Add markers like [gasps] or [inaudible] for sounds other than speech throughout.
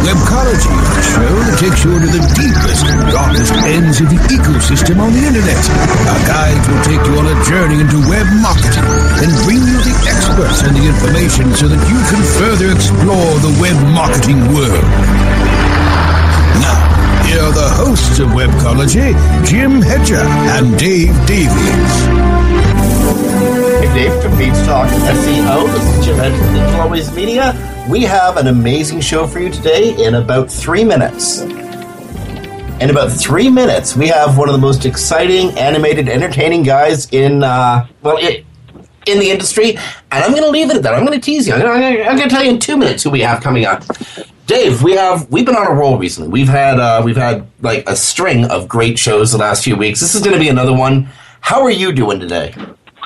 Webcology a show that takes you into the deepest and darkest ends of the ecosystem on the internet. Our guides will take you on a journey into web marketing and bring you the experts and the information so that you can further explore the web marketing world. Are the hosts of Webcology, Jim Hedger and Dave Davies. Hey Dave from Beanstalk SEO. This is Jim Hedger from Always Media. We have an amazing show for you today in about three minutes. In about three minutes, we have one of the most exciting, animated, entertaining guys in uh, well, it, in the industry. And I'm going to leave it at that. I'm going to tease you. I'm going to tell you in two minutes who we have coming up. Dave, we have we've been on a roll recently. We've had uh, we've had like a string of great shows the last few weeks. This is going to be another one. How are you doing today?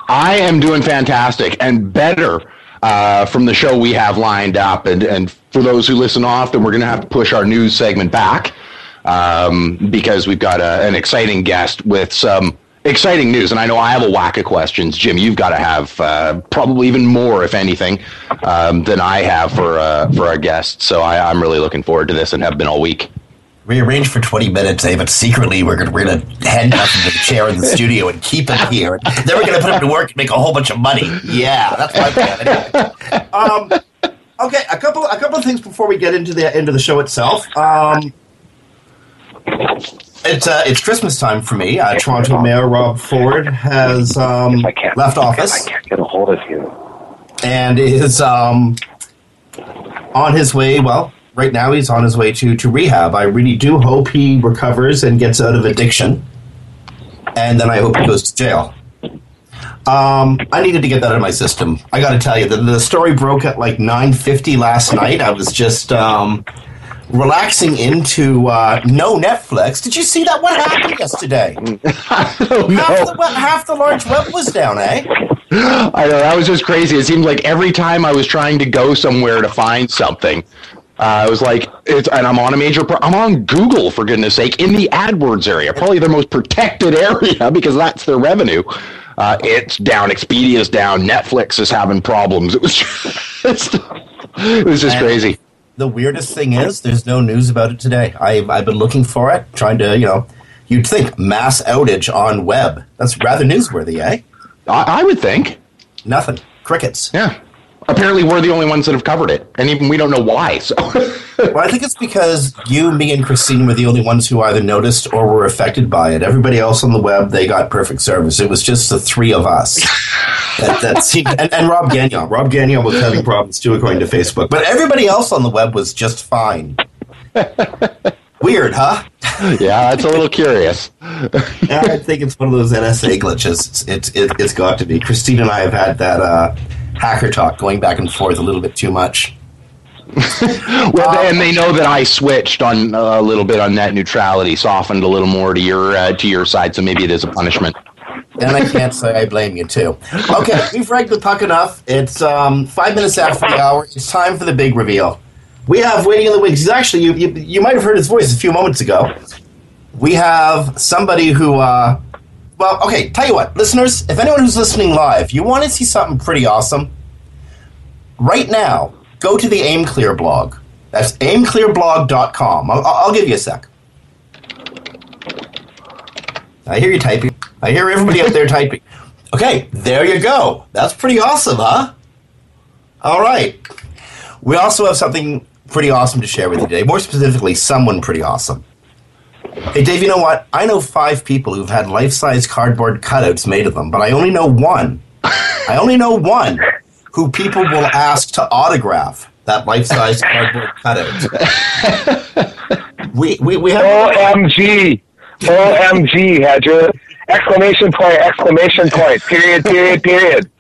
I am doing fantastic and better uh, from the show we have lined up. And, and for those who listen often, we're going to have to push our news segment back um, because we've got a, an exciting guest with some exciting news. And I know I have a whack of questions. Jim, you've got to have uh, probably even more, if anything, um, than I have for, uh, for our guests. So I, I'm really looking forward to this and have been all week We arranged for 20 minutes, eh, but secretly we're going we're to handcuff him to the chair in the studio and keep him here. Then we're going to put him to work and make a whole bunch of money. Yeah, that's my plan. Anyway. Um, okay, a couple a couple of things before we get into the into the show itself. Um, it's uh, it's Christmas time for me. Uh, Toronto Mayor Rob Ford has um, left office. I can't get a hold of you. And is um, on his way. Well, right now he's on his way to, to rehab. I really do hope he recovers and gets out of addiction. And then I hope he goes to jail. Um, I needed to get that out of my system. I got to tell you, the, the story broke at like 9.50 last night. I was just um, relaxing into uh, no Netflix. Did you see that? What happened yesterday? [laughs] half, the, half the large web was down, eh? [gasps] I know that was just crazy. It seemed like every time I was trying to go somewhere to find something, uh, I was like, it's, and I'm on a major, pro- I'm on Google for goodness sake in the AdWords area, probably their most protected [laughs] area because that's their revenue. Uh, it's down, Expedia's down, Netflix is having problems. [laughs] It was just, it was just And crazy. The weirdest thing is, there's no news about it today. I've, I've been looking for it, trying to, you know, you'd think mass outage on web. That's rather newsworthy, eh? I, I would think. Nothing. Crickets. Yeah. Apparently we're the only ones that have covered it, and even we don't know why. So, well, I think it's because you, me, and Christine were the only ones who either noticed or were affected by it. Everybody else on the web, they got perfect service. It was just the three of us. that, that seemed, and, and Rob Gagnon. Rob Gagnon was having problems too, according to Facebook. But everybody else on the web was just fine. Weird, huh? yeah, it's a little curious. I think it's one of those NSA glitches. It's it's, it, has got to be. Christine and I have had that uh, hacker talk going back and forth a little bit too much. [laughs] well, um, and they know that I switched on uh, a little bit on net neutrality, softened a little more to your uh, to your side, so maybe it is a punishment. And I can't say I blame you too. Okay, we've ragged the puck enough. It's um, five minutes after the hour. It's time for the big reveal. We have waiting in the wings. Actually, you, you, you might have heard his voice a few moments ago. We have somebody who, uh, well, okay, tell you what, listeners, if anyone who's listening live, you want to see something pretty awesome, right now, go to the AimClear blog. That's aimclearblog.com. I'll, I'll give you a sec. I hear you typing. I hear everybody up there [laughs] typing. Okay, there you go. That's pretty awesome, huh? All right. We also have something pretty awesome to share with you today. More specifically, someone pretty awesome. Hey, Dave, you know what? I know five people who've had life size cardboard cutouts made of them, but I only know one. [laughs] I only know one who people will ask to autograph that life size cardboard cutout. we, we, we have. OMG! OMG, Hedger! Exclamation point, exclamation point, period, period, period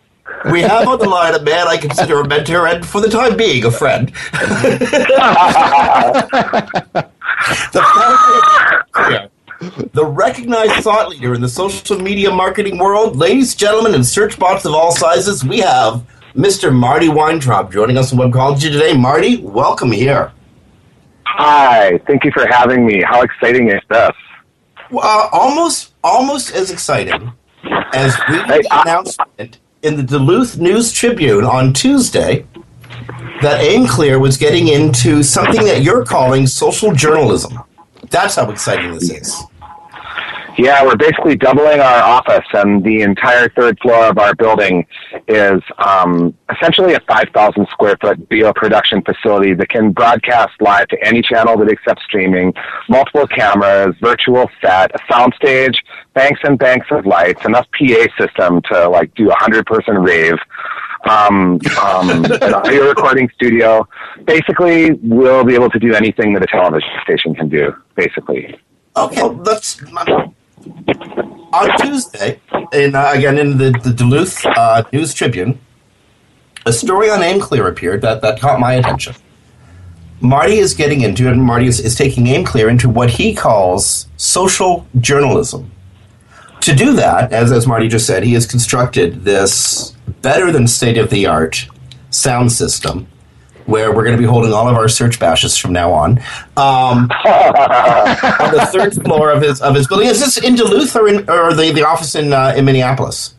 we have on the line a man I consider a mentor and, for the time being, a friend. [laughs] the, the recognized thought leader in the social media marketing world, ladies, and gentlemen, and search bots of all sizes, we have Mr. Marty Weintraub joining us on Webcology today. Marty, welcome here. Hi, thank you for having me. How exciting is this? Uh, almost, almost as exciting as we hey, announcement in the Duluth News Tribune on Tuesday that AimClear was getting into something that you're calling social journalism. That's how exciting this is. Yeah, we're basically doubling our office, and the entire third floor of our building is um, essentially a 5,000 square foot video production facility that can broadcast live to any channel that accepts streaming, multiple cameras, virtual set, a soundstage, banks and banks of lights, enough PA system to like do a hundred person rave. Um, um, recording studio. Basically, we'll be able to do anything that a television station can do. Basically. Okay, that's on Tuesday, in uh, again in the, the Duluth uh, News Tribune, a story on AimClear appeared that, that caught my attention. Marty is getting into it, and Marty is, is taking AimClear into what he calls social journalism to do that, as, as Marty just said, he has constructed this better than state of the art sound system where we're going to be holding all of our search bashes from now on um, [laughs] on the third floor of his of his building. Is this in Duluth or in or the, the office in uh, in Minneapolis?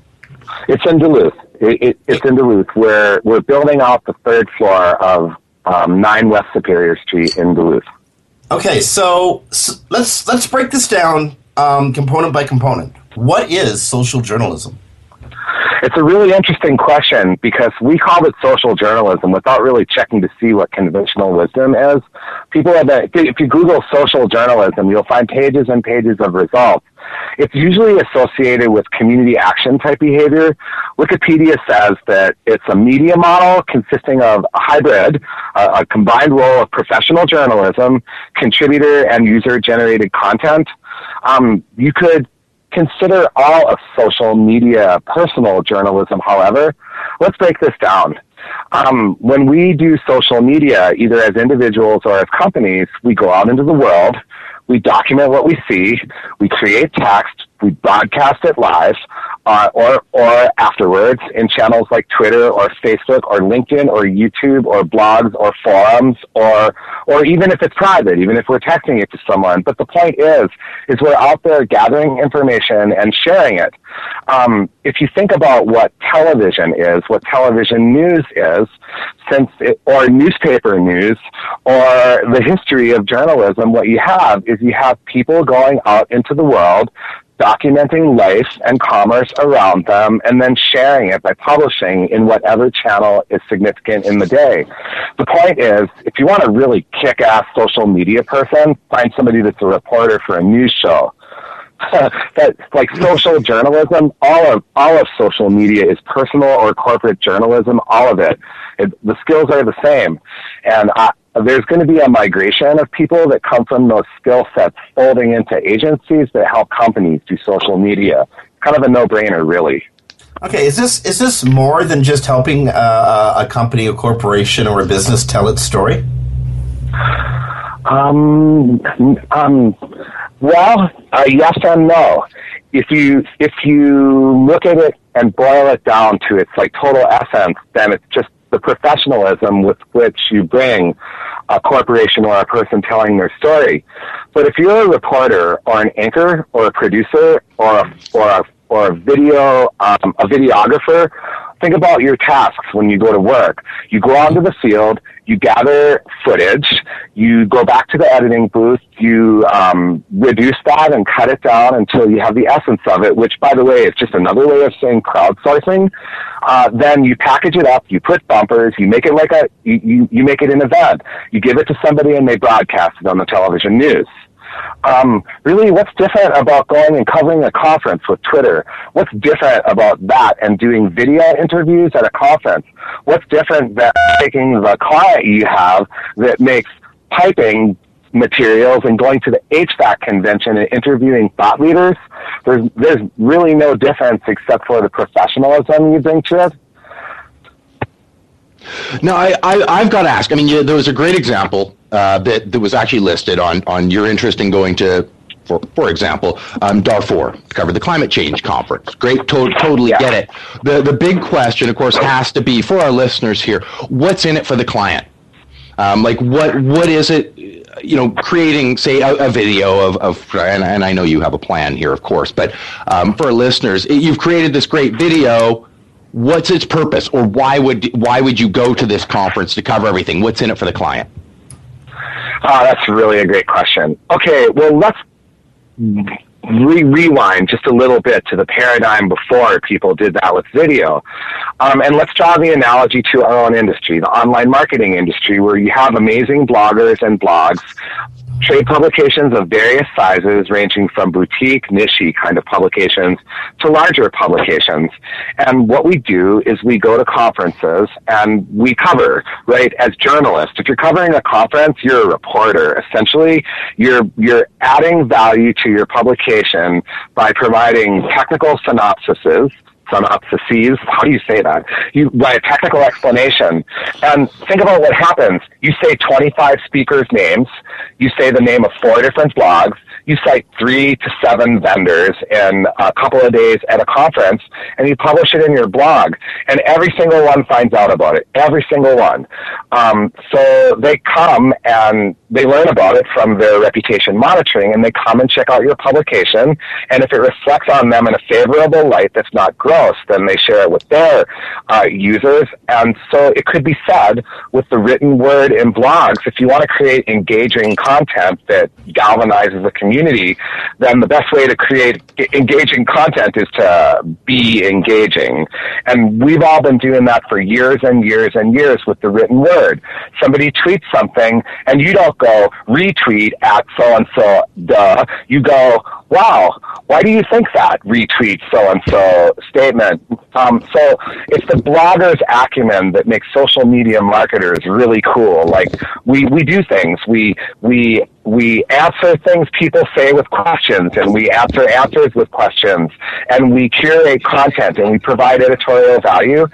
It's in Duluth. It, it, it's in Duluth. Where we're building out the third floor of um, Nine West Superior Street in Duluth. Okay, so, so let's let's break this down um, component by component. What is social journalism? It's a really interesting question because we called it social journalism without really checking to see what conventional wisdom is. People have been, if you Google social journalism, you'll find pages and pages of results. It's usually associated with community action type behavior. Wikipedia says that it's a media model consisting of a hybrid, a, a combined role of professional journalism, contributor and user generated content. Um, you could consider all of social media personal journalism, however. Let's break this down. Um, when we do social media, either as individuals or as companies, we go out into the world, we document what we see, we create text, we broadcast it live, uh, or or afterwards in channels like Twitter or Facebook or LinkedIn or YouTube or blogs or forums or or even if it's private, even if we're texting it to someone. But the point is, is we're out there gathering information and sharing it. Um, if you think about what television is, what television news is, since it, or newspaper news or the history of journalism, what you have is you have people going out into the world documenting life and commerce around them, and then sharing it by publishing in whatever channel is significant in the day. The point is, if you want a really kick ass social media person, find somebody that's a reporter for a news show. [laughs] that like social journalism, all of all of social media is personal or corporate journalism. All of it, it the skills are the same, and I, there's going to be a migration of people that come from those skill sets folding into agencies that help companies do social media. Kind of a no-brainer, really. Okay, is this is this more than just helping uh, a company, a corporation, or a business tell its story? Um, um, well, uh, yes and no. If you if you look at it and boil it down to its like total essence, then it's just the professionalism with which you bring a corporation or a person telling their story. But if you're a reporter or an anchor or a producer or a, or a, or a video um, a videographer, think about your tasks when you go to work. You go onto the field, you gather footage, you go back to the editing booth, you um, reduce that and cut it down until you have the essence of it, which, by the way, is just another way of saying crowdsourcing. Uh, then you package it up, you put bumpers, you make it like a, you, you, you make it an event. You give it to somebody and they broadcast it on the television news. Um, really, what's different about going and covering a conference with Twitter? What's different about that and doing video interviews at a conference? What's different than taking the client you have that makes piping materials and going to the HVAC convention and interviewing thought leaders? There's, there's really no difference except for the professionalism you bring to it. No, I, I, have got to ask. I mean, you, there was a great example uh, that, that was actually listed on, on your interest in going to, for, for example, um, Darfur, cover the climate change conference. Great, to- totally yeah. get it. The, the big question, of course, has to be for our listeners here what's in it for the client? Um, like, what what is it? You know, creating, say, a, a video of, of and, and, I know you have a plan here, of course, but um, for our listeners, you've created this great video what's its purpose or why would why would you go to this conference to cover everything what's in it for the client oh that's really a great question. Okay well let's re- rewind just a little bit to the paradigm before people did that with video. Um, and let's draw the analogy to our own industry the online marketing industry where you have amazing bloggers and blogs trade publications of various sizes, ranging from boutique, niche kind of publications to larger publications. And what we do is we go to conferences and we cover, right, as journalists. If you're covering a conference, you're a reporter. Essentially, you're, you're adding value to your publication by providing technical synopsises synopsises. How do you say that? You write a technical explanation. And think about what happens. You say 25 speakers' names. You say the name of four different blogs you cite three to seven vendors in a couple of days at a conference and you publish it in your blog and every single one finds out about it every single one um, so they come and they learn about it from their reputation monitoring and they come and check out your publication and if it reflects on them in a favorable light that's not gross then they share it with their uh, users and so it could be said with the written word in blogs if you want to create engaging content that galvanizes community community, then the best way to create engaging content is to be engaging. And we've all been doing that for years and years and years with the written word. Somebody tweets something and you don't go retweet at so and so, duh. You go, wow, why do you think that? Retweet so and so statement. Um, so it's the blogger's acumen that makes social media marketers really cool. Like we, we do things. We, we we answer things people say with questions and we answer answers with questions and we curate content and we provide editorial value.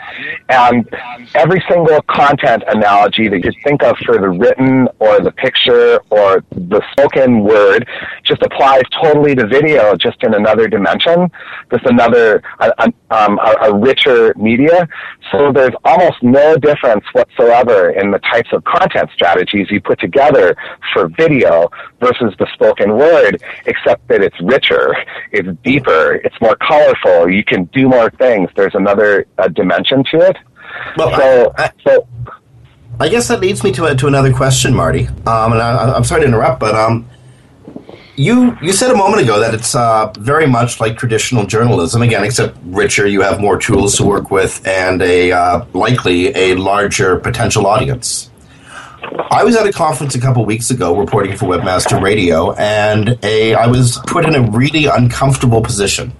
And every single content analogy that you think of for the written or the picture or the spoken word just applies totally to video just in another dimension just another a, um, a, a richer media so there's almost no difference whatsoever in the types of content strategies you put together for video versus the spoken word, except that it's richer, it's deeper, it's more colorful. You can do more things. There's another uh, dimension to it. Well, so, I, I, so I guess that leads me to to another question, Marty. Um, and I, am sorry to interrupt, but um, you you said a moment ago that it's uh, very much like traditional journalism. Again, except richer, you have more tools to work with, and a uh, likely a larger potential audience. I was at a conference a couple weeks ago reporting for Webmaster Radio, and a I was put in a really uncomfortable position.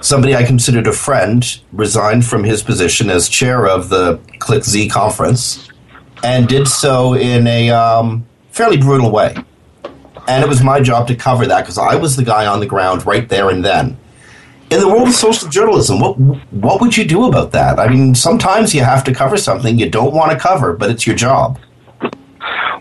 Somebody I considered a friend resigned from his position as chair of the ClickZ conference, and did so in a um, fairly brutal way. And it was my job to cover that because I was the guy on the ground right there and then. In the world of social journalism, what what would you do about that? I mean, sometimes you have to cover something you don't want to cover, but it's your job.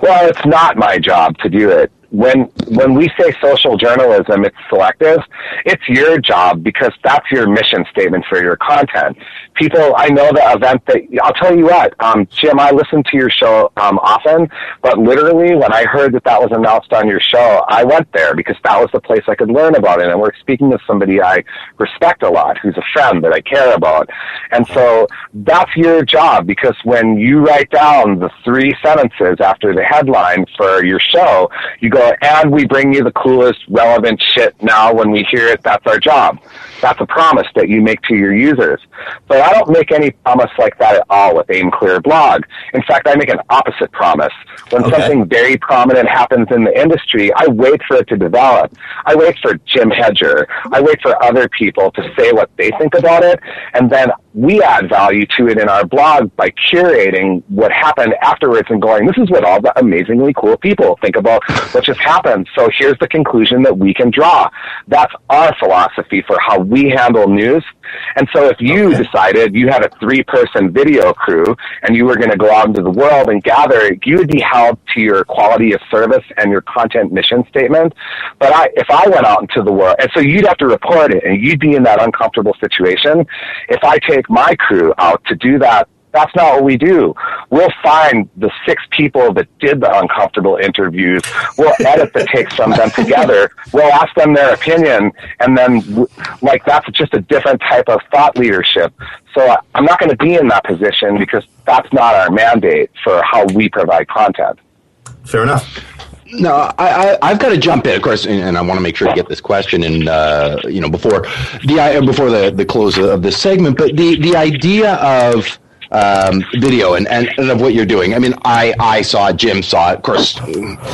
Well, it's not my job to do it when when we say social journalism, it's selective. It's your job because that's your mission statement for your content. People, I know the event that I'll tell you what, um, Jim. I listen to your show um, often, but literally when I heard that that was announced on your show, I went there because that was the place I could learn about it. And we're speaking to somebody I respect a lot, who's a friend that I care about, and so that's your job because when you write down the three sentences after the headline for your show, you go and we bring you the coolest, relevant shit now when we hear it. That's our job. That's a promise that you make to your users. But I don't make any promise like that at all with Aim Clear Blog. In fact, I make an opposite promise. When okay. something very prominent happens in the industry, I wait for it to develop. I wait for Jim Hedger. I wait for other people to say what they think about it, and then we add value to it in our blog by curating what happened afterwards and going, this is what all the amazingly cool people think about what just happened. So here's the conclusion that we can draw. That's our philosophy for how we handle news. And so if you okay. decided you had a three person video crew and you were going to go out into the world and gather, you would be held to your quality of service and your content mission statement. But I, if I went out into the world, and so you'd have to report it and you'd be in that uncomfortable situation. If I take my crew out to do that that's not what we do. We'll find the six people that did the uncomfortable interviews. We'll edit the takes from them together. We'll ask them their opinion, and then like that's just a different type of thought leadership. So uh, I'm not going to be in that position because that's not our mandate for how we provide content. Fair enough. No, I, I have got to jump in, of course, and, I want to make sure to get this question in, uh, you know, before the before the the close of this segment. But the the idea of um, video and, and, and, of what you're doing. I mean, I, I saw it, Jim saw it. Of course,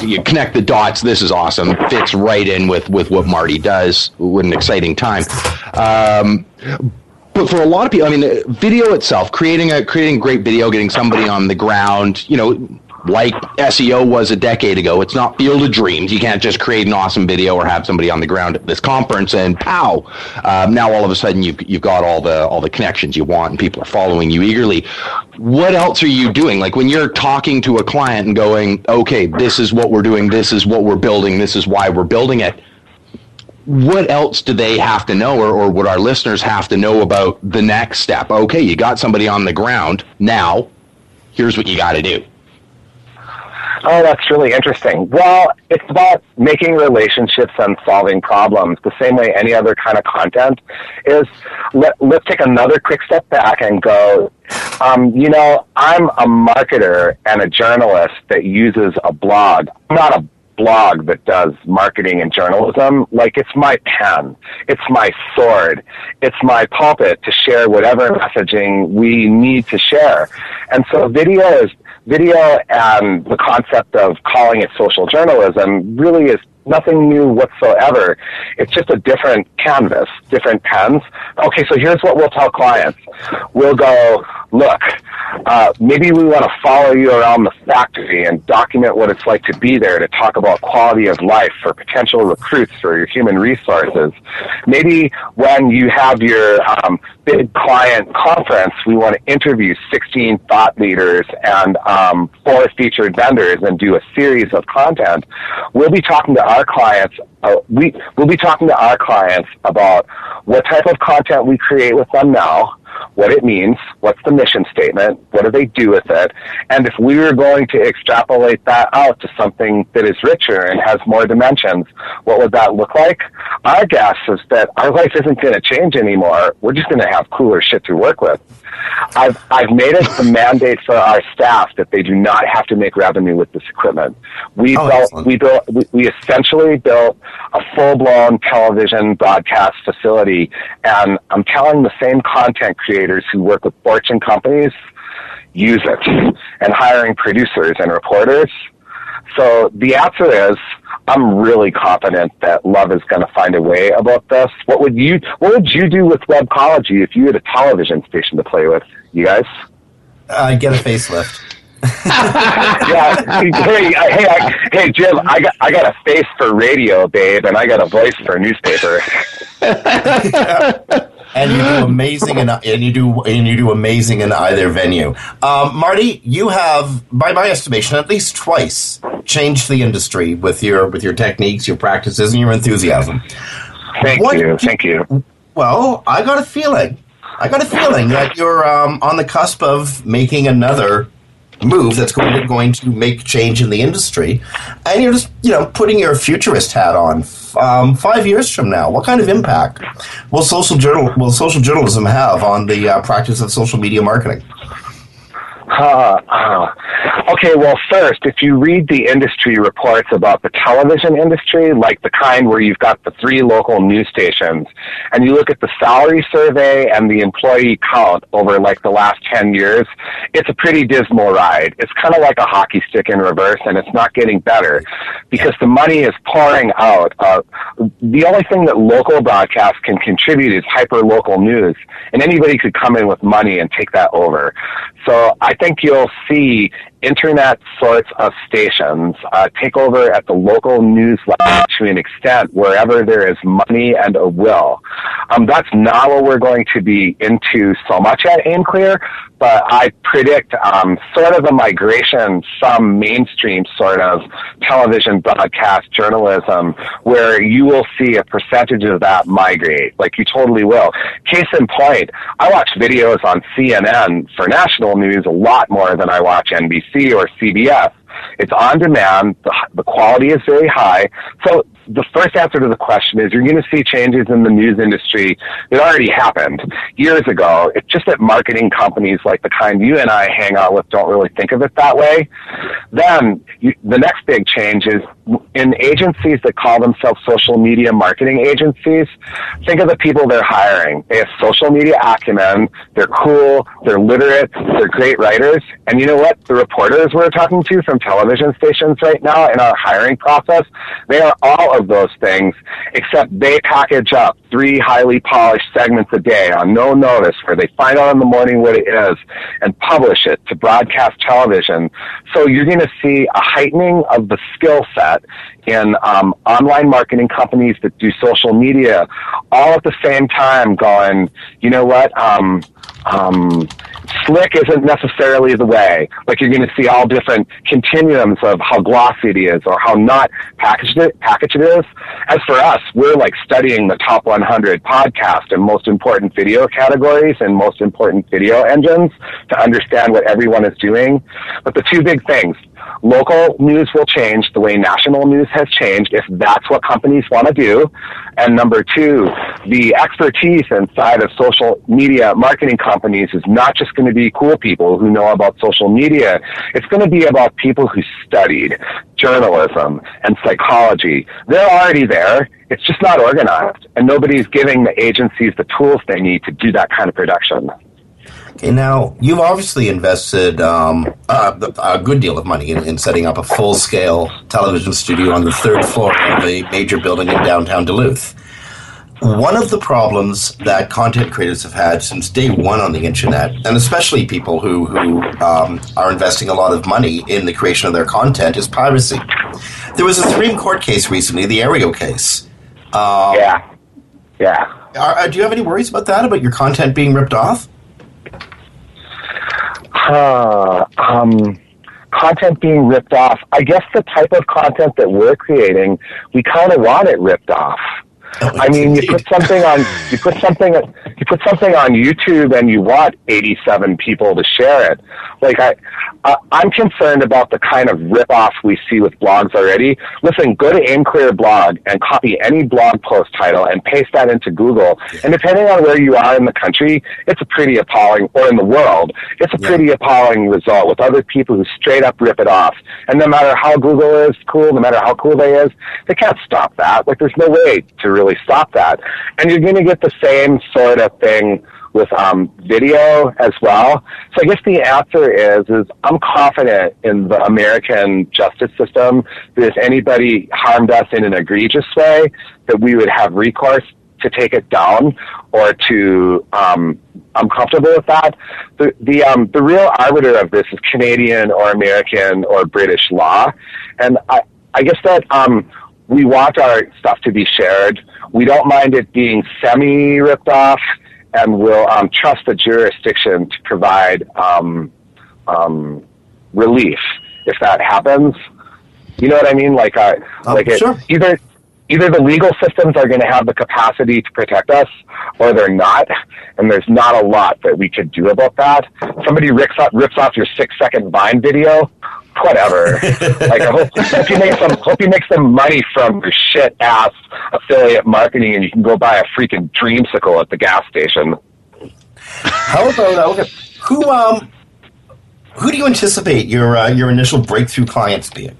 you connect the dots. This is awesome. Fits right in with, with what Marty does. What an exciting time. Um, but for a lot of people, I mean, video itself, creating a creating great video, getting somebody on the ground, you know, like SEO was a decade ago. It's not field of dreams. You can't just create an awesome video or have somebody on the ground at this conference and pow. Um, now all of a sudden you've you've got all the all the connections you want and people are following you eagerly. What else are you doing? Like when you're talking to a client and going, okay, this is what we're doing. This is what we're building. This is why we're building it. What else do they have to know, or, or would our listeners have to know about the next step? Okay, you got somebody on the ground. Now, here's what you got to do. Oh, that's really interesting. Well, it's about making relationships and solving problems the same way any other kind of content is. Let, let's take another quick step back and go, um, you know, I'm a marketer and a journalist that uses a blog. I'm not a blog that does marketing and journalism. Like it's my pen, it's my sword, it's my pulpit to share whatever messaging we need to share. And so video is video and the concept of calling it social journalism really is nothing new whatsoever. It's just a different canvas, different pens. Okay, so here's what we'll tell clients. We'll go, look, uh, maybe we want to follow you around the factory and document what it's like to be there to talk about quality of life for potential recruits for your human resources. Maybe when you have your um, big client conference, we want to interview 16 thought leaders and um, four featured vendors and do a series of content. We'll be talking to our clients. Uh, we we'll be talking to our clients about what type of content we create with them now what it means, what's the mission statement, what do they do with it, and if we were going to extrapolate that out to something that is richer and has more dimensions, what would that look like? Our guess is that our life isn't going to change anymore. We're just going to have cooler shit to work with. I've, I've made it the mandate for our staff that they do not have to make revenue with this equipment. We Oh, built, excellent. we built, we, we essentially built a full-blown television broadcast facility, and I'm telling the same content creators who work with Fortune companies use it, and hiring producers and reporters. So the answer is, I'm really confident that Love is going to find a way about this. What would you What would you do with Webcology if you had a television station to play with? You guys? Uh, get a facelift. [laughs] [laughs] yeah. Hey, hey, I, hey, Jim. I got I got a face for radio, babe, and I got a voice for newspaper. [laughs] and you do amazing in and you do and you do amazing in either venue. Um, Marty, you have, by my estimation, at least twice changed the industry with your with your techniques, your practices, and your enthusiasm. Thank What- you. Thank you. Well, I got a feeling, I got a feeling that you're um, on the cusp of making another move that's going to going to make change in the industry, and you're just you know putting your futurist hat on. Um, five years from now, what kind of impact will social journal will social journalism have on the uh, practice of social media marketing? Uh, uh, okay, well, first, if you read the industry reports about the television industry, like the kind where you've got the three local news stations, and you look at the salary survey and the employee count over like the last 10 years, it's a pretty dismal ride. It's kind of like a hockey stick in reverse, and it's not getting better because the money is pouring out. Uh, the only thing that local broadcasts can contribute is hyper local news, and anybody could come in with money and take that over. So I think you'll see internet sorts of stations uh, take over at the local news level to an extent wherever there is money and a will. Um, that's not what we're going to be into so much at AimClear, but I predict um, sort of a migration, some mainstream sort of television broadcast journalism, where you will see a percentage of that migrate. Like you totally will. Case in point, I watch videos on CNN for national news a lot more than I watch NBC or CBS. It's on demand. The, the quality is very high. So the first answer to the question is you're going to see changes in the news industry that already happened years ago. It's just that marketing companies like the kind you and I hang out with don't really think of it that way. Then you, the next big change is in agencies that call themselves social media marketing agencies. Think of the people they're hiring. They have social media acumen. They're cool. They're literate. They're great writers. And you know what? The reporters we're talking to from television stations right now in our hiring process, they are all of those things, except they package up three highly polished segments a day on no notice where they find out in the morning what it is and publish it to broadcast television. So you're going to see a heightening of the skill set in um, online marketing companies that do social media all at the same time going, you know what? Um, um, slick isn't necessarily the way. Like you're going to see all different continuums of how glossy it is or how not packaged it, packaged it is. As for us, we're like studying the top 100 podcast and most important video categories and most important video engines to understand what everyone is doing. But the two big things, local news will change the way national news has changed if that's what companies want to do. And number two, the expertise inside of social media marketing companies is not just going to be cool people who know about social media. It's going to be about people who studied journalism and psychology. They're already there. It's just not organized. And nobody's giving the agencies the tools they need to do that kind of production. Okay, now you've obviously invested um, a, a good deal of money in, in setting up a full-scale television studio on the third floor of a major building in downtown Duluth. One of the problems that content creators have had since day one on the internet, and especially people who, who um, are investing a lot of money in the creation of their content, is piracy. There was a Supreme Court case recently, the Aereo case. Um, Yeah. Yeah. are, are- do you have any worries about that, about your content being ripped off? Uh, um, content being ripped off. I guess the type of content that we're creating, we kind of want it ripped off. I mean, you put something on you put something you put something on YouTube and you want 87 people to share it. Like I, uh, I'm concerned about the kind of ripoff we see with blogs already. Listen, go to AimClear blog and copy any blog post title and paste that into Google. And depending on where you are in the country, it's a pretty appalling, or in the world, it's a Yeah. pretty appalling result with other people who straight up rip it off. And no matter how Google is cool, no matter how cool they is, they can't stop that. Like there's no way to really stop that. And you're going to get the same sort of thing with um, video as well. So I guess the answer is is I'm confident in the American justice system that if anybody harmed us in an egregious way, that we would have recourse to take it down or to um, I'm comfortable with that. The the um, the real arbiter of this is Canadian or American or British law, and I I guess that um, we want our stuff to be shared. We don't mind it being semi ripped off, and we'll um, trust the jurisdiction to provide um, um, relief if that happens. You know what I mean? Like, uh, Oh, like it, sure. either either the legal systems are going to have the capacity to protect us, or they're not. And there's not a lot that we could do about that. Somebody rips off, rips off your six second Vine video. Whatever. [laughs] like, I hope, hope you make some, hope you make some money from your shit ass affiliate marketing, and you can go buy a freaking dreamsicle at the gas station. How about uh, who um who do you anticipate your uh, your initial breakthrough clients being?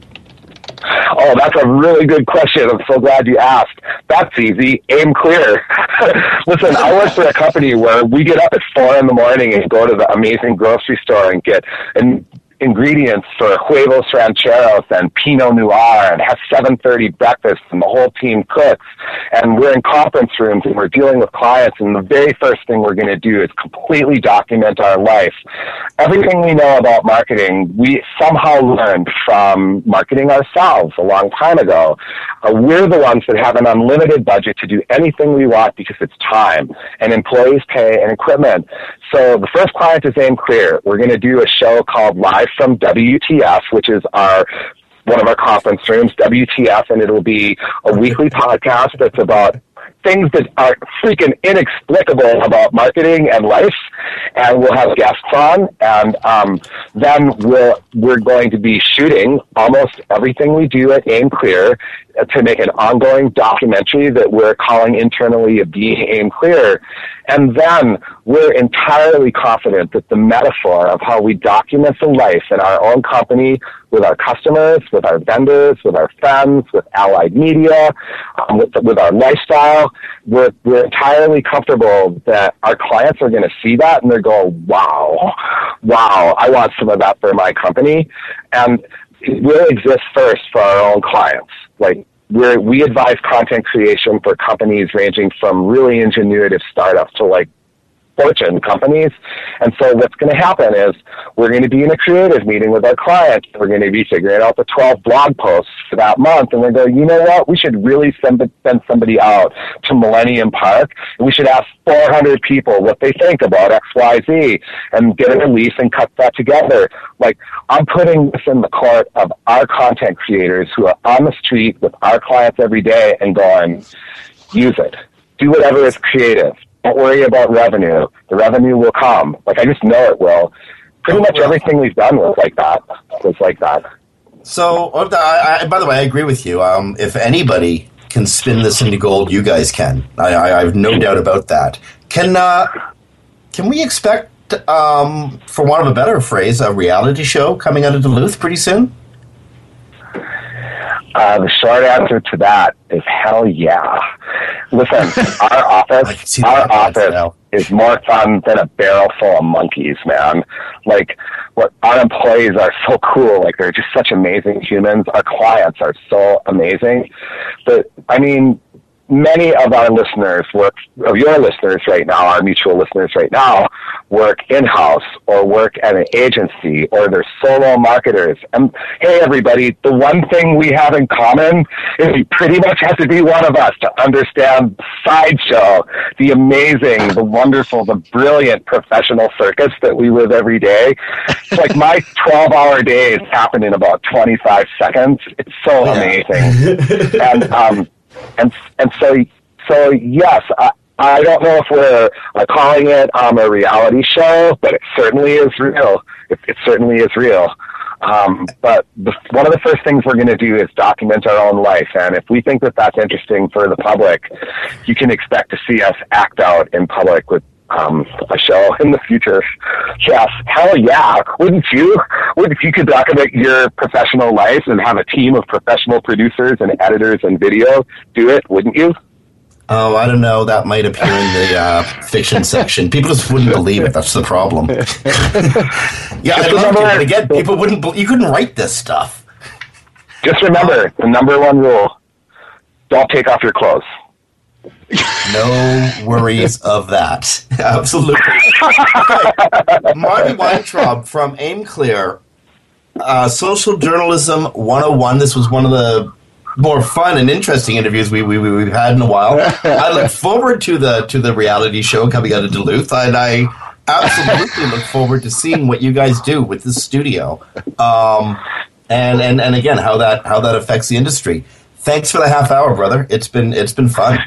Oh, that's a really good question. I'm so glad you asked. That's easy. Aim clear. [laughs] Listen, I work for a company where we get up at four in the morning and go to the amazing grocery store and get and ingredients for huevos rancheros and pinot noir and have 7.30 breakfast and the whole team cooks. And we're in conference rooms and we're dealing with clients and the very first thing we're going to do is completely document our life. Everything we know about marketing we somehow learned from marketing ourselves a long time ago. Uh, we're the ones that have an unlimited budget to do anything we want because it's time and employees pay and equipment so the first client is aim clear we're going to do a show called live from wtf which is our one of our conference rooms, WTF, and it'll be a weekly podcast that's about things that are freaking inexplicable about marketing and life. And we'll have guests on, and um, then we'll, we're going to be shooting almost everything we do at Aim Clear to make an ongoing documentary that we're calling internally Being Aim Clear. And then we're entirely confident that the metaphor of how we document the life in our own company with our customers, with our vendors, with our friends, with allied media, um, with, with our lifestyle, we're, we're entirely comfortable that our clients are going to see that and they're going, wow, wow, I want some of that for my company. And it will exist first for our own clients. Like, we're, we advise content creation for companies ranging from really ingenuitive startups to like fortune companies. And so what's going to happen is we're going to be in a creative meeting with our client. We're going to be figuring out the 12 blog posts for that month. And we're going, you know what? We should really send, send somebody out to Millennium Park. And we should ask 400 people what they think about XYZ and get a release and cut that together. Like I'm putting this in the court of our content creators who are on the street with our clients every day and going, use it. Do whatever is creative. Don't worry about revenue. The revenue will come. Like I just know it will. Pretty Oh, much well. everything we've done was like that. Was like that. So, I, I, by the way, I agree with you. Um, if anybody can spin this into gold, you guys can. I, I, I have no doubt about that. Can uh, can we expect, um, for want of a better phrase, a reality show coming out of Duluth pretty soon? Uh, the short answer to that is hell yeah. Listen, [laughs] our office, our office now. is more fun than a barrel full of monkeys, man. Like, what our employees are so cool. Like, they're just such amazing humans. Our clients are so amazing. But I mean, many of our listeners work, of your listeners right now, our mutual listeners right now, work in-house or work at an agency or they're solo marketers. And hey, everybody, the one thing we have in common is you pretty much have to be one of us to understand Sideshow, the amazing, the wonderful, the brilliant professional circus that we live every day. It's like my [laughs] 12 hour days happen in about 25 seconds. It's so amazing and um, and and so so yes, I, I don't know if we're uh, calling it um, a reality show, but it certainly is real. It, it certainly is real. Um, but the, one of the first things we're going to do is document our own life. And if we think that that's interesting for the public, you can expect to see us act out in public with um, a show in the future. Yes, hell yeah. Wouldn't you? Would if you could document your professional life and have a team of professional producers and editors and video do it? Wouldn't you? Oh, I don't know. That might appear in the uh, fiction section. People just wouldn't believe it. That's the problem. [laughs] yeah, I love it, but again, people wouldn't. be- You couldn't write this stuff. Just remember the number one rule: don't take off your clothes. No worries of that. [laughs] Absolutely. Okay. Marty Weintraub from Aim Clear, uh, Social Journalism 101. This was one of the more fun and interesting interviews we, we, we, we've had in a while. I look [laughs] forward to the to the reality show coming out of Duluth, and I absolutely look forward to seeing what you guys do with this studio. Um, and, and, and again, how that how that affects the industry. Thanks for the half hour, brother. It's been it's been fun.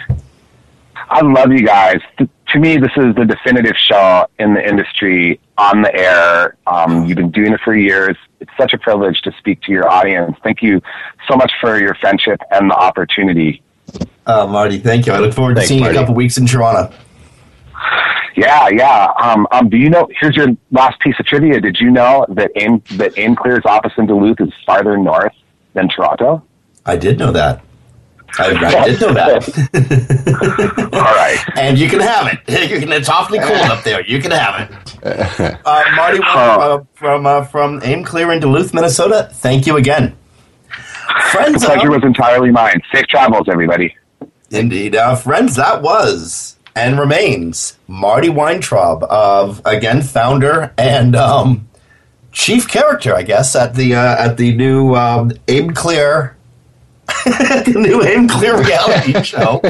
I love you guys. T- to me, this is the definitive show in the industry on the air. Um, you've been doing it for years. It's such a privilege to speak to your audience. Thank you so much for your friendship and the opportunity. Uh, Marty, thank you. I look forward Thanks, to seeing Marty. you a couple weeks in Toronto. Yeah, yeah. Um, um, do you know? Here's your last piece of trivia. Did you know that Aim that Aim Clear's office in Duluth is farther north than Toronto? I did know that. I, I did know that. [laughs] All right. and you can have it. You [laughs] can, it's awfully cold up there. You can have it. [laughs] Uh, Marty uh, from uh, from Aim Clear in Duluth, Minnesota. Thank you again. Friends, The pleasure uh, was entirely mine. Safe travels, everybody. Indeed. Uh, friends, that was and remains Marty Weintraub of, again, founder and um, chief character, I guess, at the uh, at the new um, Aim Clear, [laughs] the new Aim Clear reality [laughs] show.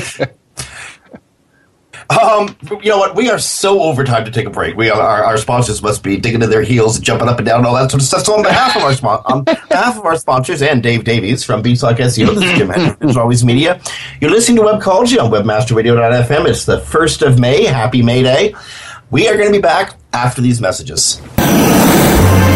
Um, you know what? We are so over time to take a break. We are, our, our sponsors must be digging to their heels, jumping up and down, and all that sort of stuff. So on behalf of our spon- on behalf of our sponsors and Dave Davies from Beanstalk SEO, this is Jim Hedger, Always Media. You're listening to Webcology on WebmasterRadio.fm. It's the first of May. Happy May Day. We are going to be back after these messages.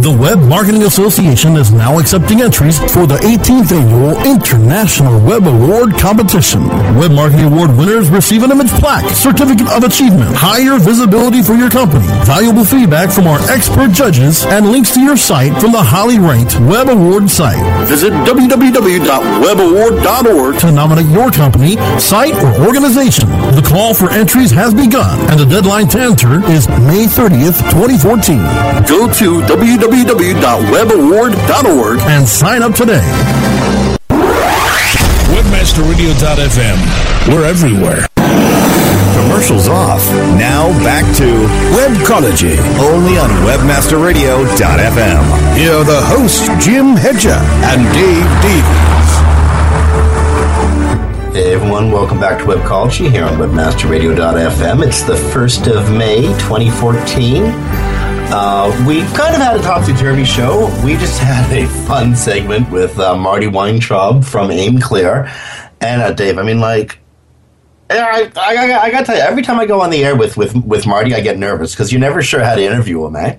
The Web Marketing Association is now accepting entries for the 18th annual International Web Award Competition. Web Marketing Award winners receive an image plaque, certificate of achievement, higher visibility for your company, valuable feedback from our expert judges, and links to your site from the highly ranked Web Award site. Visit www.webaward.org to nominate your company, site, or organization. The call for entries has begun, and the deadline to enter is May 30th, 2014. Go to www.webaward.org and sign up today. Webmasterradio.fm. We're everywhere. Commercials off. Now back to Webcology, only on WebmasterRadio.fm. Here are the hosts, Jim Hedger and Dave Davies. Hey everyone, welcome back to Webcology here on WebmasterRadio.fm. It's the 1st of May, 2014. Uh, we kind of had a topsy-turvy show. We just [laughs] had a fun segment with uh, Marty Weintraub from Aim Clear. And uh, Dave, I mean, like, I, I, I, I gotta tell you, every time I go on the air with, with, with Marty, I get nervous because you're never sure how to interview him, eh?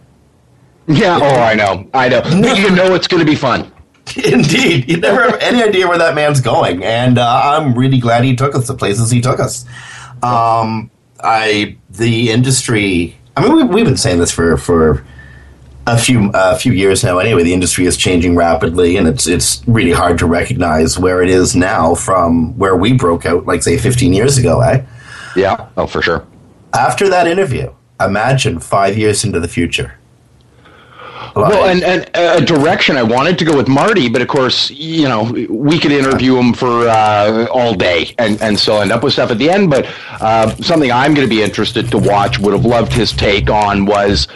Yeah, oh, I know. I know. [laughs] But you know it's going to be fun. Indeed, you never have any idea where that man's going, and uh, I'm really glad he took us the places he took us. Um, I the industry. I mean, we, we've been saying this for for a few a few years now. Anyway, the industry is changing rapidly, and it's it's really hard to recognize where it is now from where we broke out, like say 15 years ago. Eh? Yeah. Oh, for sure. After that interview, imagine five years into the future. Well, and, and a direction I wanted to go with Marty, but of course, you know, we could interview him for uh, all day and, and still end up with stuff at the end. But uh, something I'm going to be interested to watch, would have loved his take on was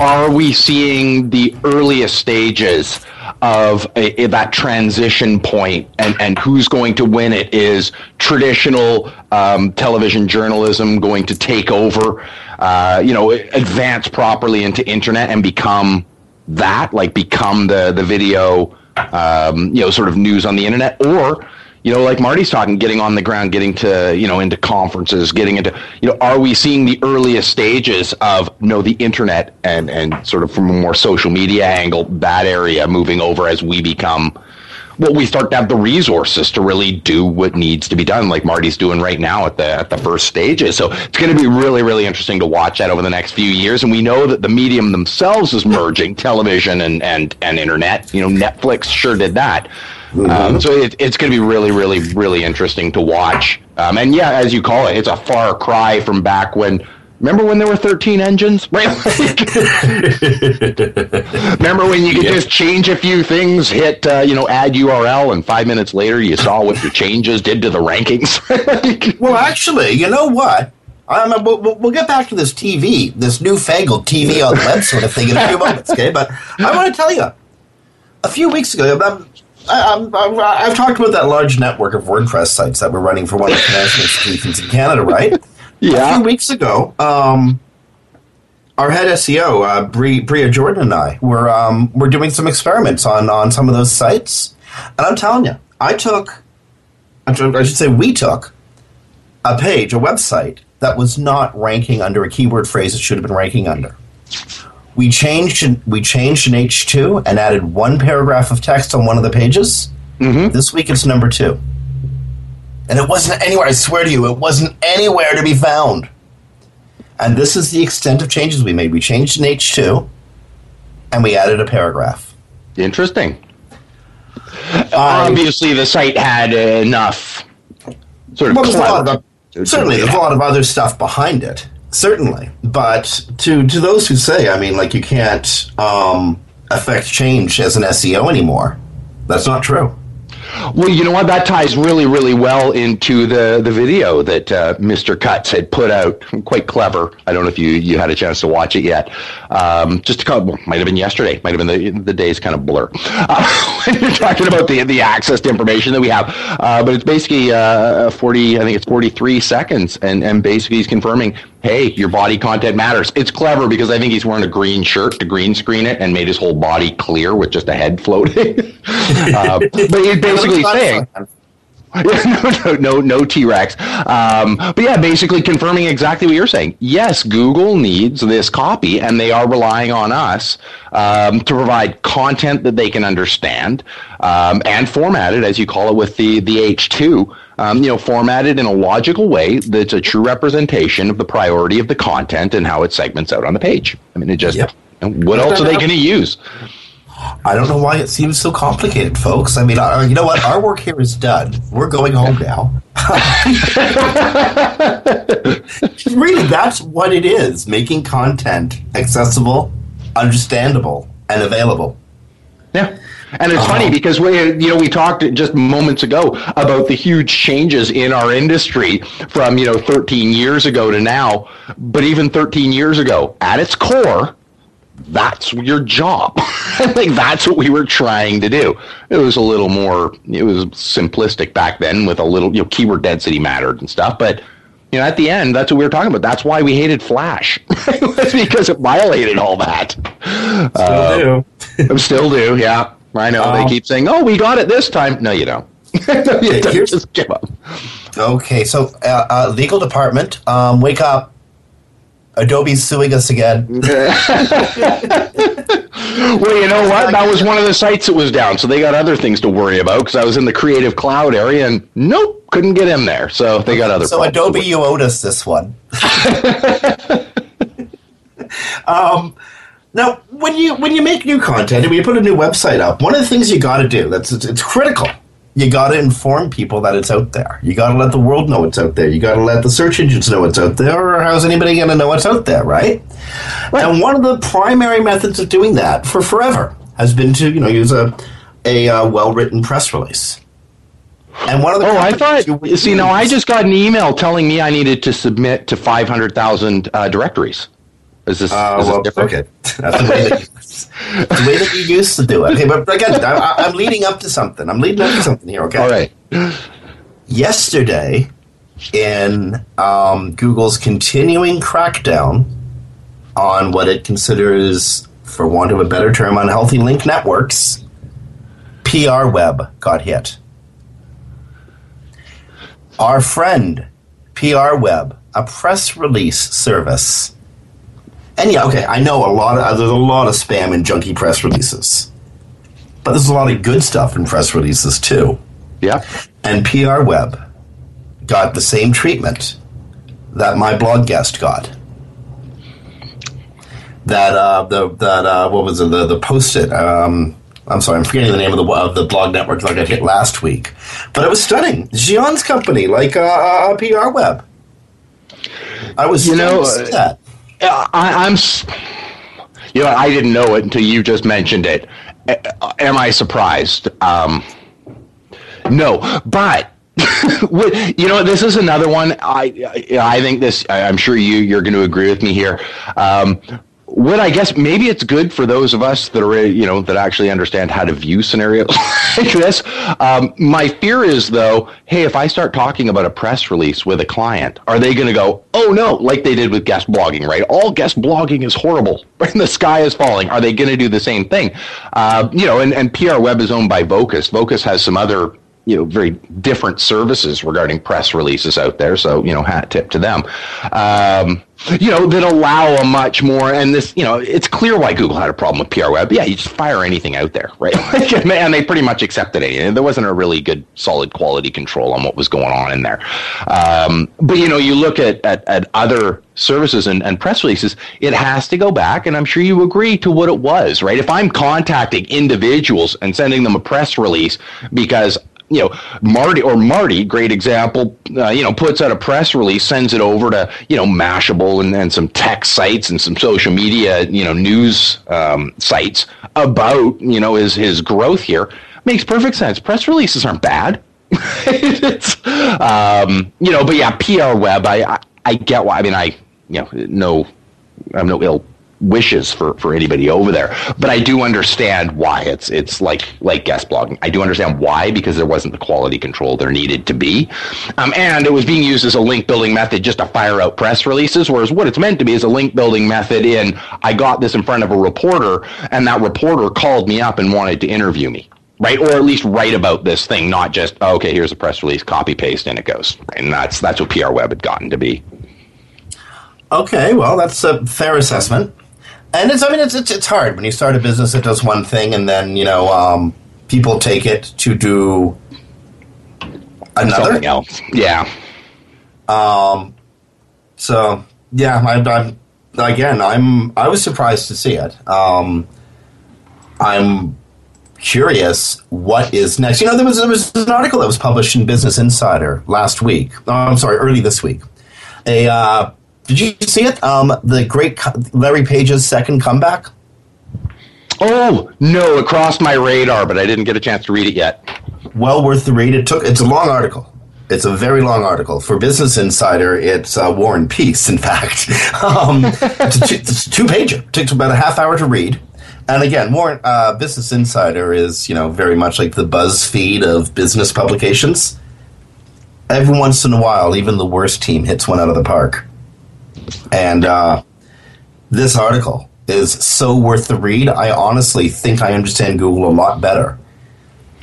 are we seeing the earliest stages of a, a, that transition point and, and who's going to win it? Is traditional um, television journalism going to take over, uh, you know, advance properly into internet and become that, like become the the video, um, you know, sort of news on the internet, or you know, like Marty's talking, getting on the ground, getting to you know into conferences, getting into you know, are we seeing the earliest stages of you know the internet and and sort of from a more social media angle that area moving over as we become well, we start to have the resources to really do what needs to be done, like Marty's doing right now at the at the first stages. So it's going to be really, really interesting to watch that over the next few years. And we know that the medium themselves is merging television and and and internet. You know, Netflix sure did that. Mm-hmm. Um, so it, it's going to be really, really, really interesting to watch. Um, and yeah, as you call it, it's a far cry from back when Remember when there were 13 engines? [laughs] Right? Remember when you could yep. just change a few things, hit, uh, you know, add URL, and five minutes later you saw what your changes did to the rankings? [laughs] well, actually, you know what? Um, we'll, we'll, get back to this TV, this newfangled TV on the web sort of thing in a few moments, okay? But I want to tell you, a few weeks ago, I'm, I, have talked about that large network of WordPress sites that we're running for one of the financial institutions in Canada, right? Yeah. A few weeks ago, um, our head SEO, uh, Bria Jordan, and I were um, were doing some experiments on on some of those sites, and I'm telling you, I took, I should say, we took a page, a website that was not ranking under a keyword phrase it should have been ranking under. We changed we changed an H two and added one paragraph of text on one of the pages. Mm-hmm. This week it's number two. And it wasn't anywhere, I swear to you, it wasn't anywhere to be found. And this is the extent of changes we made. We changed an H2 and we added a paragraph. Interesting. Um, Obviously, the site had enough sort of. Well, there's of, certainly, there's a lot of other stuff behind it. Certainly, but to to those who say, I mean, like you can't um, affect change as an SEO anymore. That's not true. Well, you know what? That ties really, really well into the, the video that uh, Mr. Cutts had put out. Quite clever. I don't know if you, you had a chance to watch it yet. Um, just a couple, might have been yesterday. Might have been the the days kind of blur. Uh, [laughs] you're talking about the the access to information that we have, uh, but it's basically uh, 40. I think it's 43 seconds, and and basically he's confirming hey, your body content matters. It's clever because I think he's wearing a green shirt to green screen it and made his whole body clear with just a head floating. [laughs] uh, but he's basically saying. [laughs] no, no, no, no T Rex. Um, but yeah, basically confirming exactly what you're saying. Yes, Google needs this copy, and they are relying on us um, to provide content that they can understand um, and formatted, as you call it, with the the H2 um, you know, formatted in a logical way that's a true representation of the priority of the content and how it segments out on the page. I mean, it just, yep. you know, what else are they going to use? I don't know why it seems so complicated, folks. I mean, uh, you know what? Our work here is done. We're going home now. [laughs] really, that's what it is making content accessible, understandable, and available. Yeah. And it's funny uh-huh. because we, you know, we talked just moments ago about the huge changes in our industry from, you know, 13 years ago to now. But even 13 years ago, at its core, that's your job. [laughs] I think that's what we were trying to do. It was a little more, it was simplistic back then with a little, you know, keyword density mattered and stuff. But, you know, at the end, that's what we were talking about. That's why we hated Flash, [laughs] because it violated all that. Still do. still do, yeah. I know. Um, they keep saying, oh, we got it this time. No, you don't. [laughs] no, you don't. Just give up. Okay, so uh, uh, legal department, um, wake up. Adobe's suing us again. [laughs] Well, you know what? That was one of the sites that was down, so they got other things to worry about. Because I was in the Creative Cloud area, and nope, couldn't get in there. So they got other. So. Adobe, you owed us this one. [laughs] um, now, when you when you make new content and when you put a new website up, one of the things you got to do that's it's, it's critical. You got to inform people that it's out there. You got to let the world know it's out there. You got to let the search engines know it's out there. Or how's anybody going to know it's out there, right? And one of the primary methods of doing that for forever has been to you know use a a uh, well written press release. And one of the Oh, I thought. you- See, now I just got an email telling me I needed to submit to five hundred thousand uh, directories. Is this, Uh, is this different? okay. [laughs] That's way that you, that's the way that you used to do it. Okay, but again, I, I- I'm leading up to something. I'm leading up to something here. Okay. All right. Yesterday, in um, Google's continuing crackdown on what it considers, for want of a better term, unhealthy link networks, PR Web got hit. Our friend, PR Web, a press release service. And yeah, okay, I know a lot of there's a lot of spam and junky press releases. But there's a lot of good stuff in press releases too. Yeah. And PR Web got the same treatment that MyBlogGuest got. That uh, the that uh, what was it the the post it um, I'm sorry I'm forgetting the name of the of the blog network that I got hit last week, but it was stunning. Xion's company like uh, uh, PR Web. I was You know, see that. Uh, I, I'm. You know, I didn't know it until you just mentioned it. Am I surprised? Um, no, but [laughs] you know, this is another one. I I think this. I'm sure you you're going to agree with me here. Um, what I guess maybe it's good for those of us that are you know that actually understand how to view scenarios [laughs] like this. Um, my fear is though, hey, if I start talking about a press release with a client, are they going to go, oh no, like they did with guest blogging, right? All guest blogging is horrible, [laughs] and the sky is falling. Are they going to do the same thing? Uh, you know, and, and PR Web is owned by Vocus. Vocus has some other you know very different services regarding press releases out there. So you know hat tip to them. Um, you know that allow a much more and this you know it's clear why google had a problem with pr web. Yeah you just fire anything out there right? [laughs] And they pretty much accepted it. There wasn't a really good solid quality control on what was going on in there. Um, but you know you look at, at, at other services and, and press releases it has to go back and i'm sure you agree to what it was right? If i'm contacting individuals and sending them a press release because you know, Marty or Marty, great example, uh, you know, puts out a press release, sends it over to, you know, Mashable and, and some tech sites and some social media, you know, news um, sites about, you know, his, his growth here. Makes perfect sense. Press releases aren't bad. [laughs] um, you know, but yeah, PR web, I, I, I get why. I mean, I, you know, no, I'm no ill wishes for, for anybody over there. But I do understand why it's it's like like guest blogging. I do understand why because there wasn't the quality control there needed to be, um, and it was being used as a link building method just to fire out press releases. Whereas what it's meant to be is a link building method. In I got this in front of a reporter, and that reporter called me up and wanted to interview me. Right, or at least write about this thing, not just oh, okay. Here's a press release, copy paste, and it goes. And that's that's what PR Web had gotten to be. Okay, well, that's a fair assessment. And it's, I mean, it's, it's, it's hard when you start a business that does one thing and then, you know, um, people take it to do another. Something else. Yeah. Um, so, yeah, I, I'm, again, I'm, I was surprised to see it. Um, I'm curious what is next. You know, there was, there was an article that was published in Business Insider last week. Oh, I'm sorry, early this week. A, uh, did you see it? Um, the great Larry Page's second comeback. Oh no, it crossed my radar, but I didn't get a chance to read it yet. Well worth the read. It took. It's a long article. It's a very long article. For Business Insider, it's uh, War and Peace, in fact. [laughs] um, it's, a two, it's a two pager. It takes about a half hour to read. And again, War, uh, Business Insider is, you know, very much like the BuzzFeed of business publications. Every once in a while, even the worst team hits one out of the park. And uh, this article is so worth the read. I honestly think I understand Google a lot better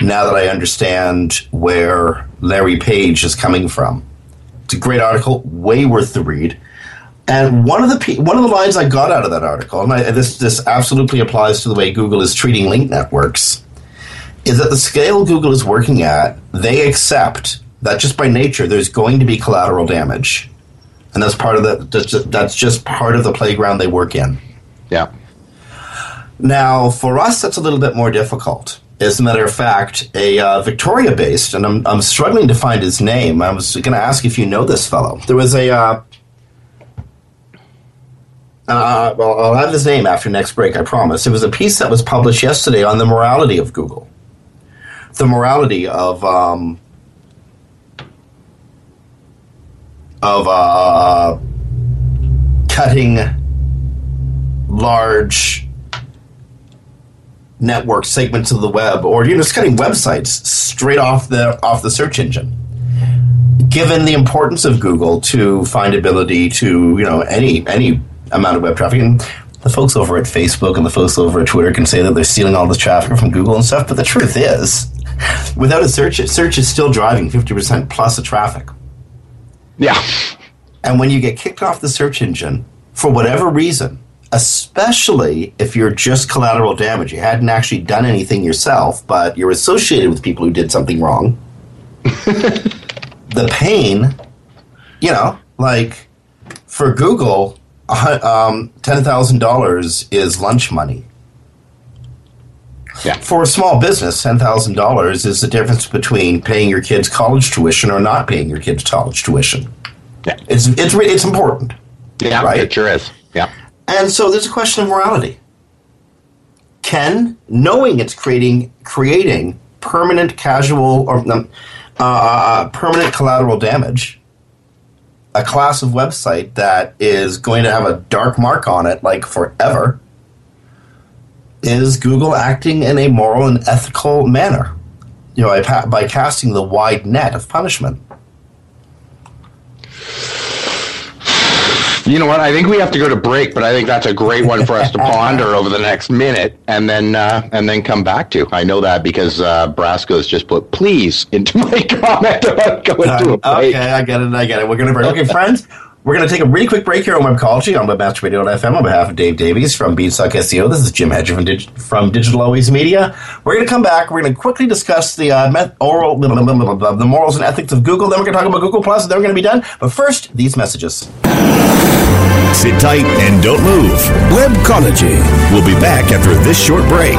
now that I understand where Larry Page is coming from. It's a great article, way worth the read. And one of the one of the lines I got out of that article, and I, this this absolutely applies to the way Google is treating link networks, is that the scale Google is working at, they accept that just by nature there's going to be collateral damage, and that's part of the that's just, that's just part of the playground they work in. Yeah. Now, for us, that's a little bit more difficult. As a matter of fact, a uh, Victoria based, and I'm, I'm struggling to find his name. I was going to ask if you know this fellow. There was a. Uh, uh, well, I'll have his name after next break, I promise. It was a piece that was published yesterday on the morality of Google. The morality of. Um, of uh, cutting large network segments of the web, or you know, just cutting websites straight off the off the search engine. Given the importance of Google to findability to you know any any amount of web traffic, and the folks over at Facebook and the folks over at Twitter can say that they're stealing all this traffic from Google and stuff, but the truth is, without a search, search is still driving fifty percent plus of traffic. Yeah. And when you get kicked off the search engine for whatever reason, especially if you're just collateral damage. You hadn't actually done anything yourself, but you're associated with people who did something wrong. [laughs] the pain, you know, like for Google, um, $10,000 is lunch money. Yeah. For a small business, $10,000 is the difference between paying your kids college tuition or not paying your kids college tuition. Yeah. It's, it's, it's important. Yeah, right? it sure is. Yeah. And so there's a question of morality. Can knowing it's creating creating permanent casual or uh, permanent collateral damage, a class of website that is going to have a dark mark on it like forever, is Google acting in a moral and ethical manner? You know, by, by casting the wide net of punishment. You know what? I think we have to go to break, but I think that's a great one for us to ponder over the next minute, and then uh, and then come back to. I know that because uh, Brasco's just put "please" into my [laughs] comment about going to a break. Okay, I get it. I get it. We're gonna break. Okay, friends. We're going to take a really quick break here on Webcology on WebmasterRadio.fm on behalf of Dave Davies from Beanstalk SEO. This is Jim Hedger from, from Digital Always Media. We're going to come back. We're going to quickly discuss the uh, met- oral, blah, blah, blah, the morals and ethics of Google. Then we're going to talk about Google Plus. Then we're going to be done. But first, these messages. Sit tight and don't move. Webcology. We'll be back after this short break.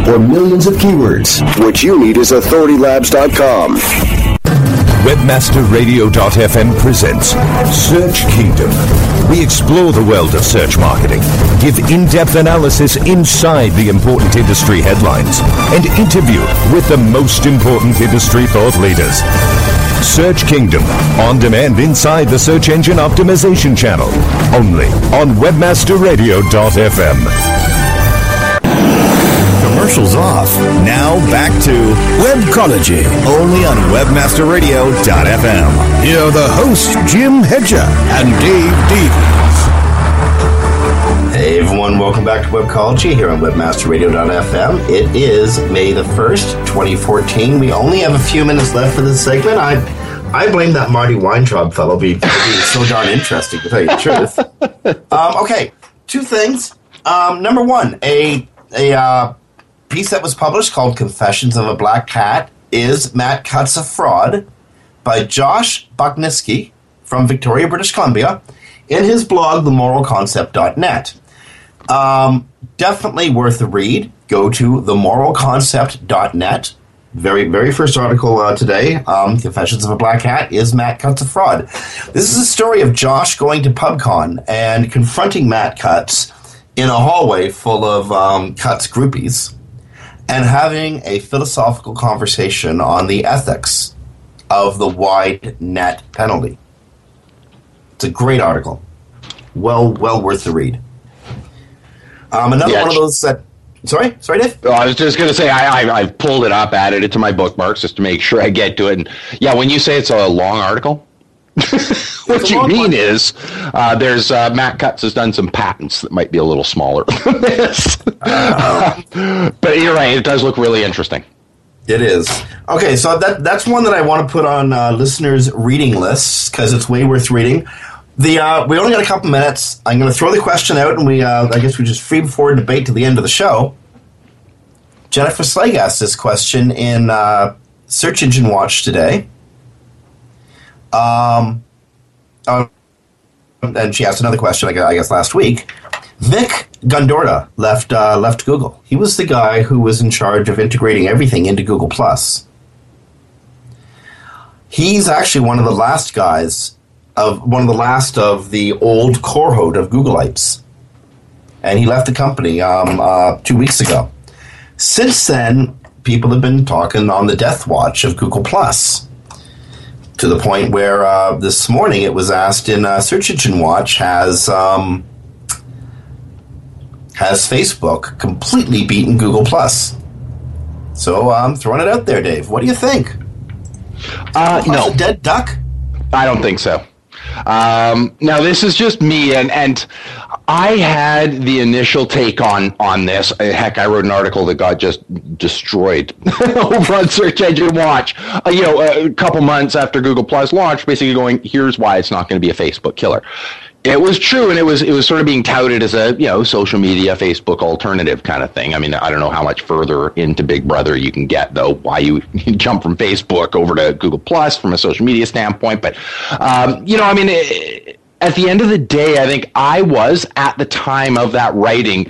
or millions of keywords, what you need is authoritylabs.com. WebmasterRadio.fm presents Search Kingdom. We explore the world of search marketing, give in depth analysis inside the important industry headlines, and interview with the most important industry thought leaders. Search Kingdom, on demand inside the Search Engine Optimization channel, only on WebmasterRadio.fm commercials off. Now back to Webcology, only on WebmasterRadio.fm. Here are the hosts, Jim Hedger and Dave Davies. Hey everyone, welcome back to Webcology here on WebmasterRadio.fm. It is May the 1st, 2014. We only have a few minutes left for this segment. I I blame that Marty Weintraub fellow being, being so darn interesting, to tell you the truth. [laughs] Um, okay, two things. Um, number one, a a uh, piece that was published called Confessions of a Black Hat is Matt Cutts a Fraud by Josh Bachynski from Victoria, British Columbia, in his blog, themoralconcept.net. Um, definitely worth a read. Go to themoralconcept.net. Very, very first article uh, today, um, Confessions of a Black Hat, is Matt Cutts a fraud. This is a story of Josh going to PubCon and confronting Matt Cutts in a hallway full of um, groupies and having a philosophical conversation on the ethics of the wide net penalty. It's a great article. Well, well worth the read. Um, another yeah, one of those that. Sorry, sorry, Dave. Oh, I was just going to say I, I I pulled it up, added it to my bookmarks just to make sure I get to it. And yeah, when you say it's a long article, [laughs] what you mean one. is uh, there's uh, Matt Cutts has done some patents that might be a little smaller than [laughs] this. Uh, [laughs] but you're right; it does look really interesting. It is okay. So that that's one that I want to put on uh, listeners' reading lists because it's way worth reading. The uh, we only got a couple minutes. I'm going to throw the question out, and we uh, I guess we just free forward debate to the end of the show. Jennifer Slegg asked this question in Search Engine Watch today. Um, uh, and she asked another question, I guess, last week. Vic Gundotra left uh, left Google. He was the guy who was in charge of integrating everything into Google Plus. He's actually one of the last guys of one of the last of the old cohort of Googleites, and he left the company um, uh, two weeks ago. Since then, people have been talking on the death watch of Google Plus to the point where uh, this morning it was asked in uh, Search Engine Watch has um, has Facebook completely beaten Google Plus. So I'm um, throwing it out there, Dave. What do you think? Uh, no, dead duck. I don't think so. Um, now this is just me, and and I had the initial take on on this. Uh, heck, I wrote an article that got just destroyed [laughs] over on Search Engine Watch. Uh, you know, a couple months after Google Plus launched, basically going, "Here's why it's not going to be a Facebook killer." It was true, and it was it was sort of being touted as a you know social media Facebook alternative kind of thing. I mean, I don't know how much further into Big Brother you can get though. Why you, you [laughs] jump from Facebook over to Google Plus from a social media standpoint, but um, you know, I mean. It, at the end of the day, I think I was at the time of that writing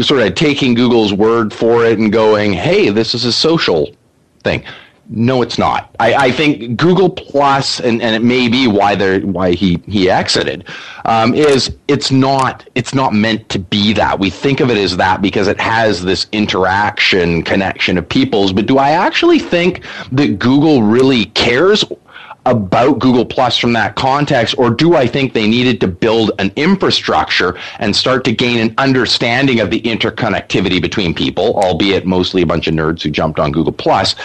sort of taking Google's word for it and going, hey, this is a social thing. No, it's not. I, I think Google Plus, and, and it may be why they why he he exited, um, is it's not it's not meant to be that. We think of it as that because it has this interaction connection of people's. But do I actually think that Google really cares about Google Plus from that context, or do I think they needed to build an infrastructure and start to gain an understanding of the interconnectivity between people, albeit mostly a bunch of nerds who jumped on Google Plus?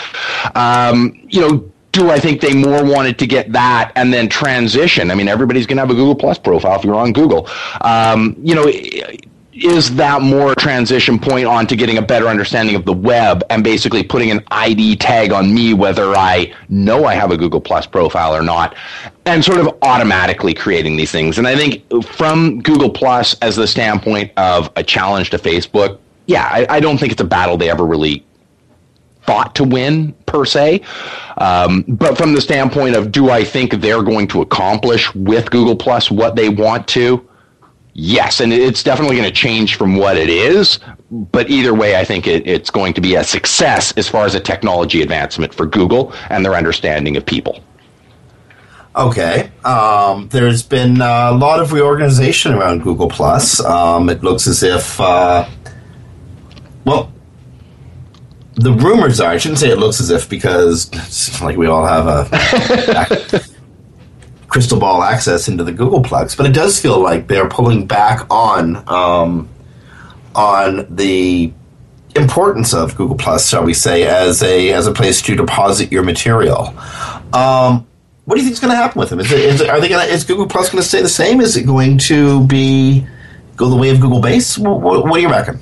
Um, you know, do I think they more wanted to get that and then transition? I mean, everybody's going to have a Google Plus profile if you're on Google. Um, you know is that more transition point on to getting a better understanding of the web and basically putting an ID tag on me whether I know I have a Google Plus profile or not, and sort of automatically creating these things. And I think from Google Plus as the standpoint of a challenge to Facebook, yeah, I, I don't think it's a battle they ever really thought to win per se. Um, but from the standpoint of do I think they're going to accomplish with Google Plus what they want to? Yes, and it's definitely going to change from what it is. But either way, I think it, it's going to be a success as far as a technology advancement for Google and their understanding of people. Okay. Um, there's been a lot of reorganization around Google Plus. Um, it looks as if, uh, well, the rumors are. I shouldn't say it looks as if because it's like we all have a [laughs] crystal ball access into the Google Googleplex, but it does feel like they're pulling back on um, on the importance of Google Plus, shall we say, as a as a place to deposit your material. Um, what do you think is going to happen with them? Is, it, is it, are they going? Is Google Plus going to stay the same? Is it going to be go the way of Google Base? What, what, what do you reckon?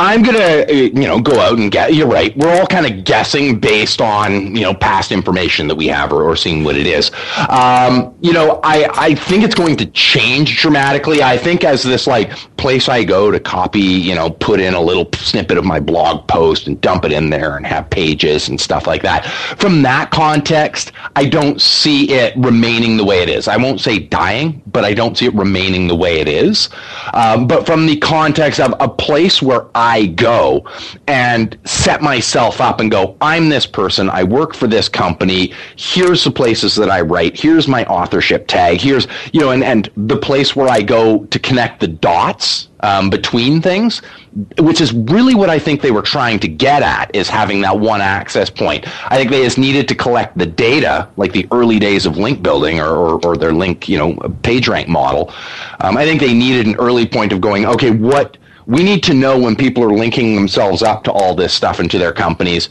I'm gonna, uh, you know, go out and get. You're right. We're all kind of guessing based on you know past information that we have or, or seeing what it is. Um, you know, I I think it's going to change dramatically. I think as this like place I go to copy, you know, put in a little snippet of my blog post and dump it in there and have pages and stuff like that. From that context, I don't see it remaining the way it is. I won't say dying, but I don't see it remaining the way it is. Um, but from the context of a place where I I go and set myself up and go, I'm this person. I work for this company. Here's the places that I write. Here's my authorship tag. Here's, you know, and, and the place where I go to connect the dots um, between things, which is really what I think they were trying to get at is having that one access point. I think they just needed to collect the data, like the early days of link building or, or, or their link, you know, page rank model. Um, I think they needed an early point of going, okay, what we need to know when people are linking themselves up to all this stuff into their companies.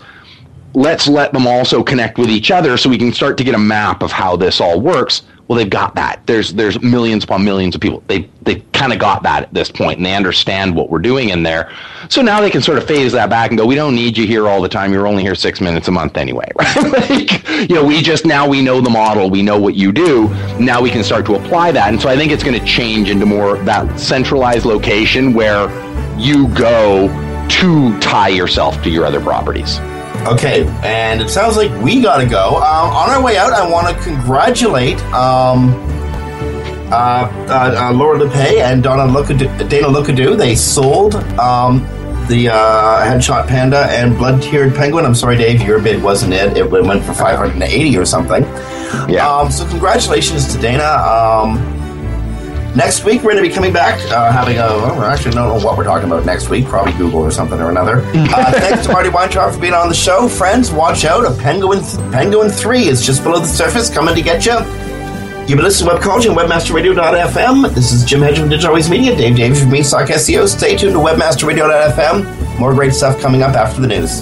Let's let them also connect with each other so we can start to get a map of how this all works well, they've got that. There's there's millions upon millions of people. They they kind of got that at this point, and they understand what we're doing in there. So now they can sort of phase that back and go, we don't need you here all the time. You're only here six minutes a month anyway, [laughs] right? like, you know, we just now we know the model, we know what you do. Now we can start to apply that, and so I think it's going to change into more that centralized location where you go to tie yourself to your other properties. Okay, and it sounds like we gotta go. Um, on our way out, I want to congratulate um, uh, uh, uh, Laura Lippay and Donna Lookadoo, Dana Lookadoo. They sold um, the uh, Headshot Panda and Blood Tiered Penguin. I'm sorry, Dave, your bid wasn't it. It went for 580 or something. Yeah. Um, so congratulations to Dana. Next week, we're going to be coming back, uh, having a. Well, actually don't know what we're talking about next week. Probably Google or something or another. Uh, thanks to Marty Weintraub for being on the show. Friends, watch out. A Penguin th- Penguin 3 is just below the surface, coming to get you. You've been listening to Webcology on WebmasterRadio.fm. This is Jim Hedge from Digital Always Media, Dave Davies from Beanstalk SEO. Stay tuned to WebmasterRadio.fm. More great stuff coming up after the news.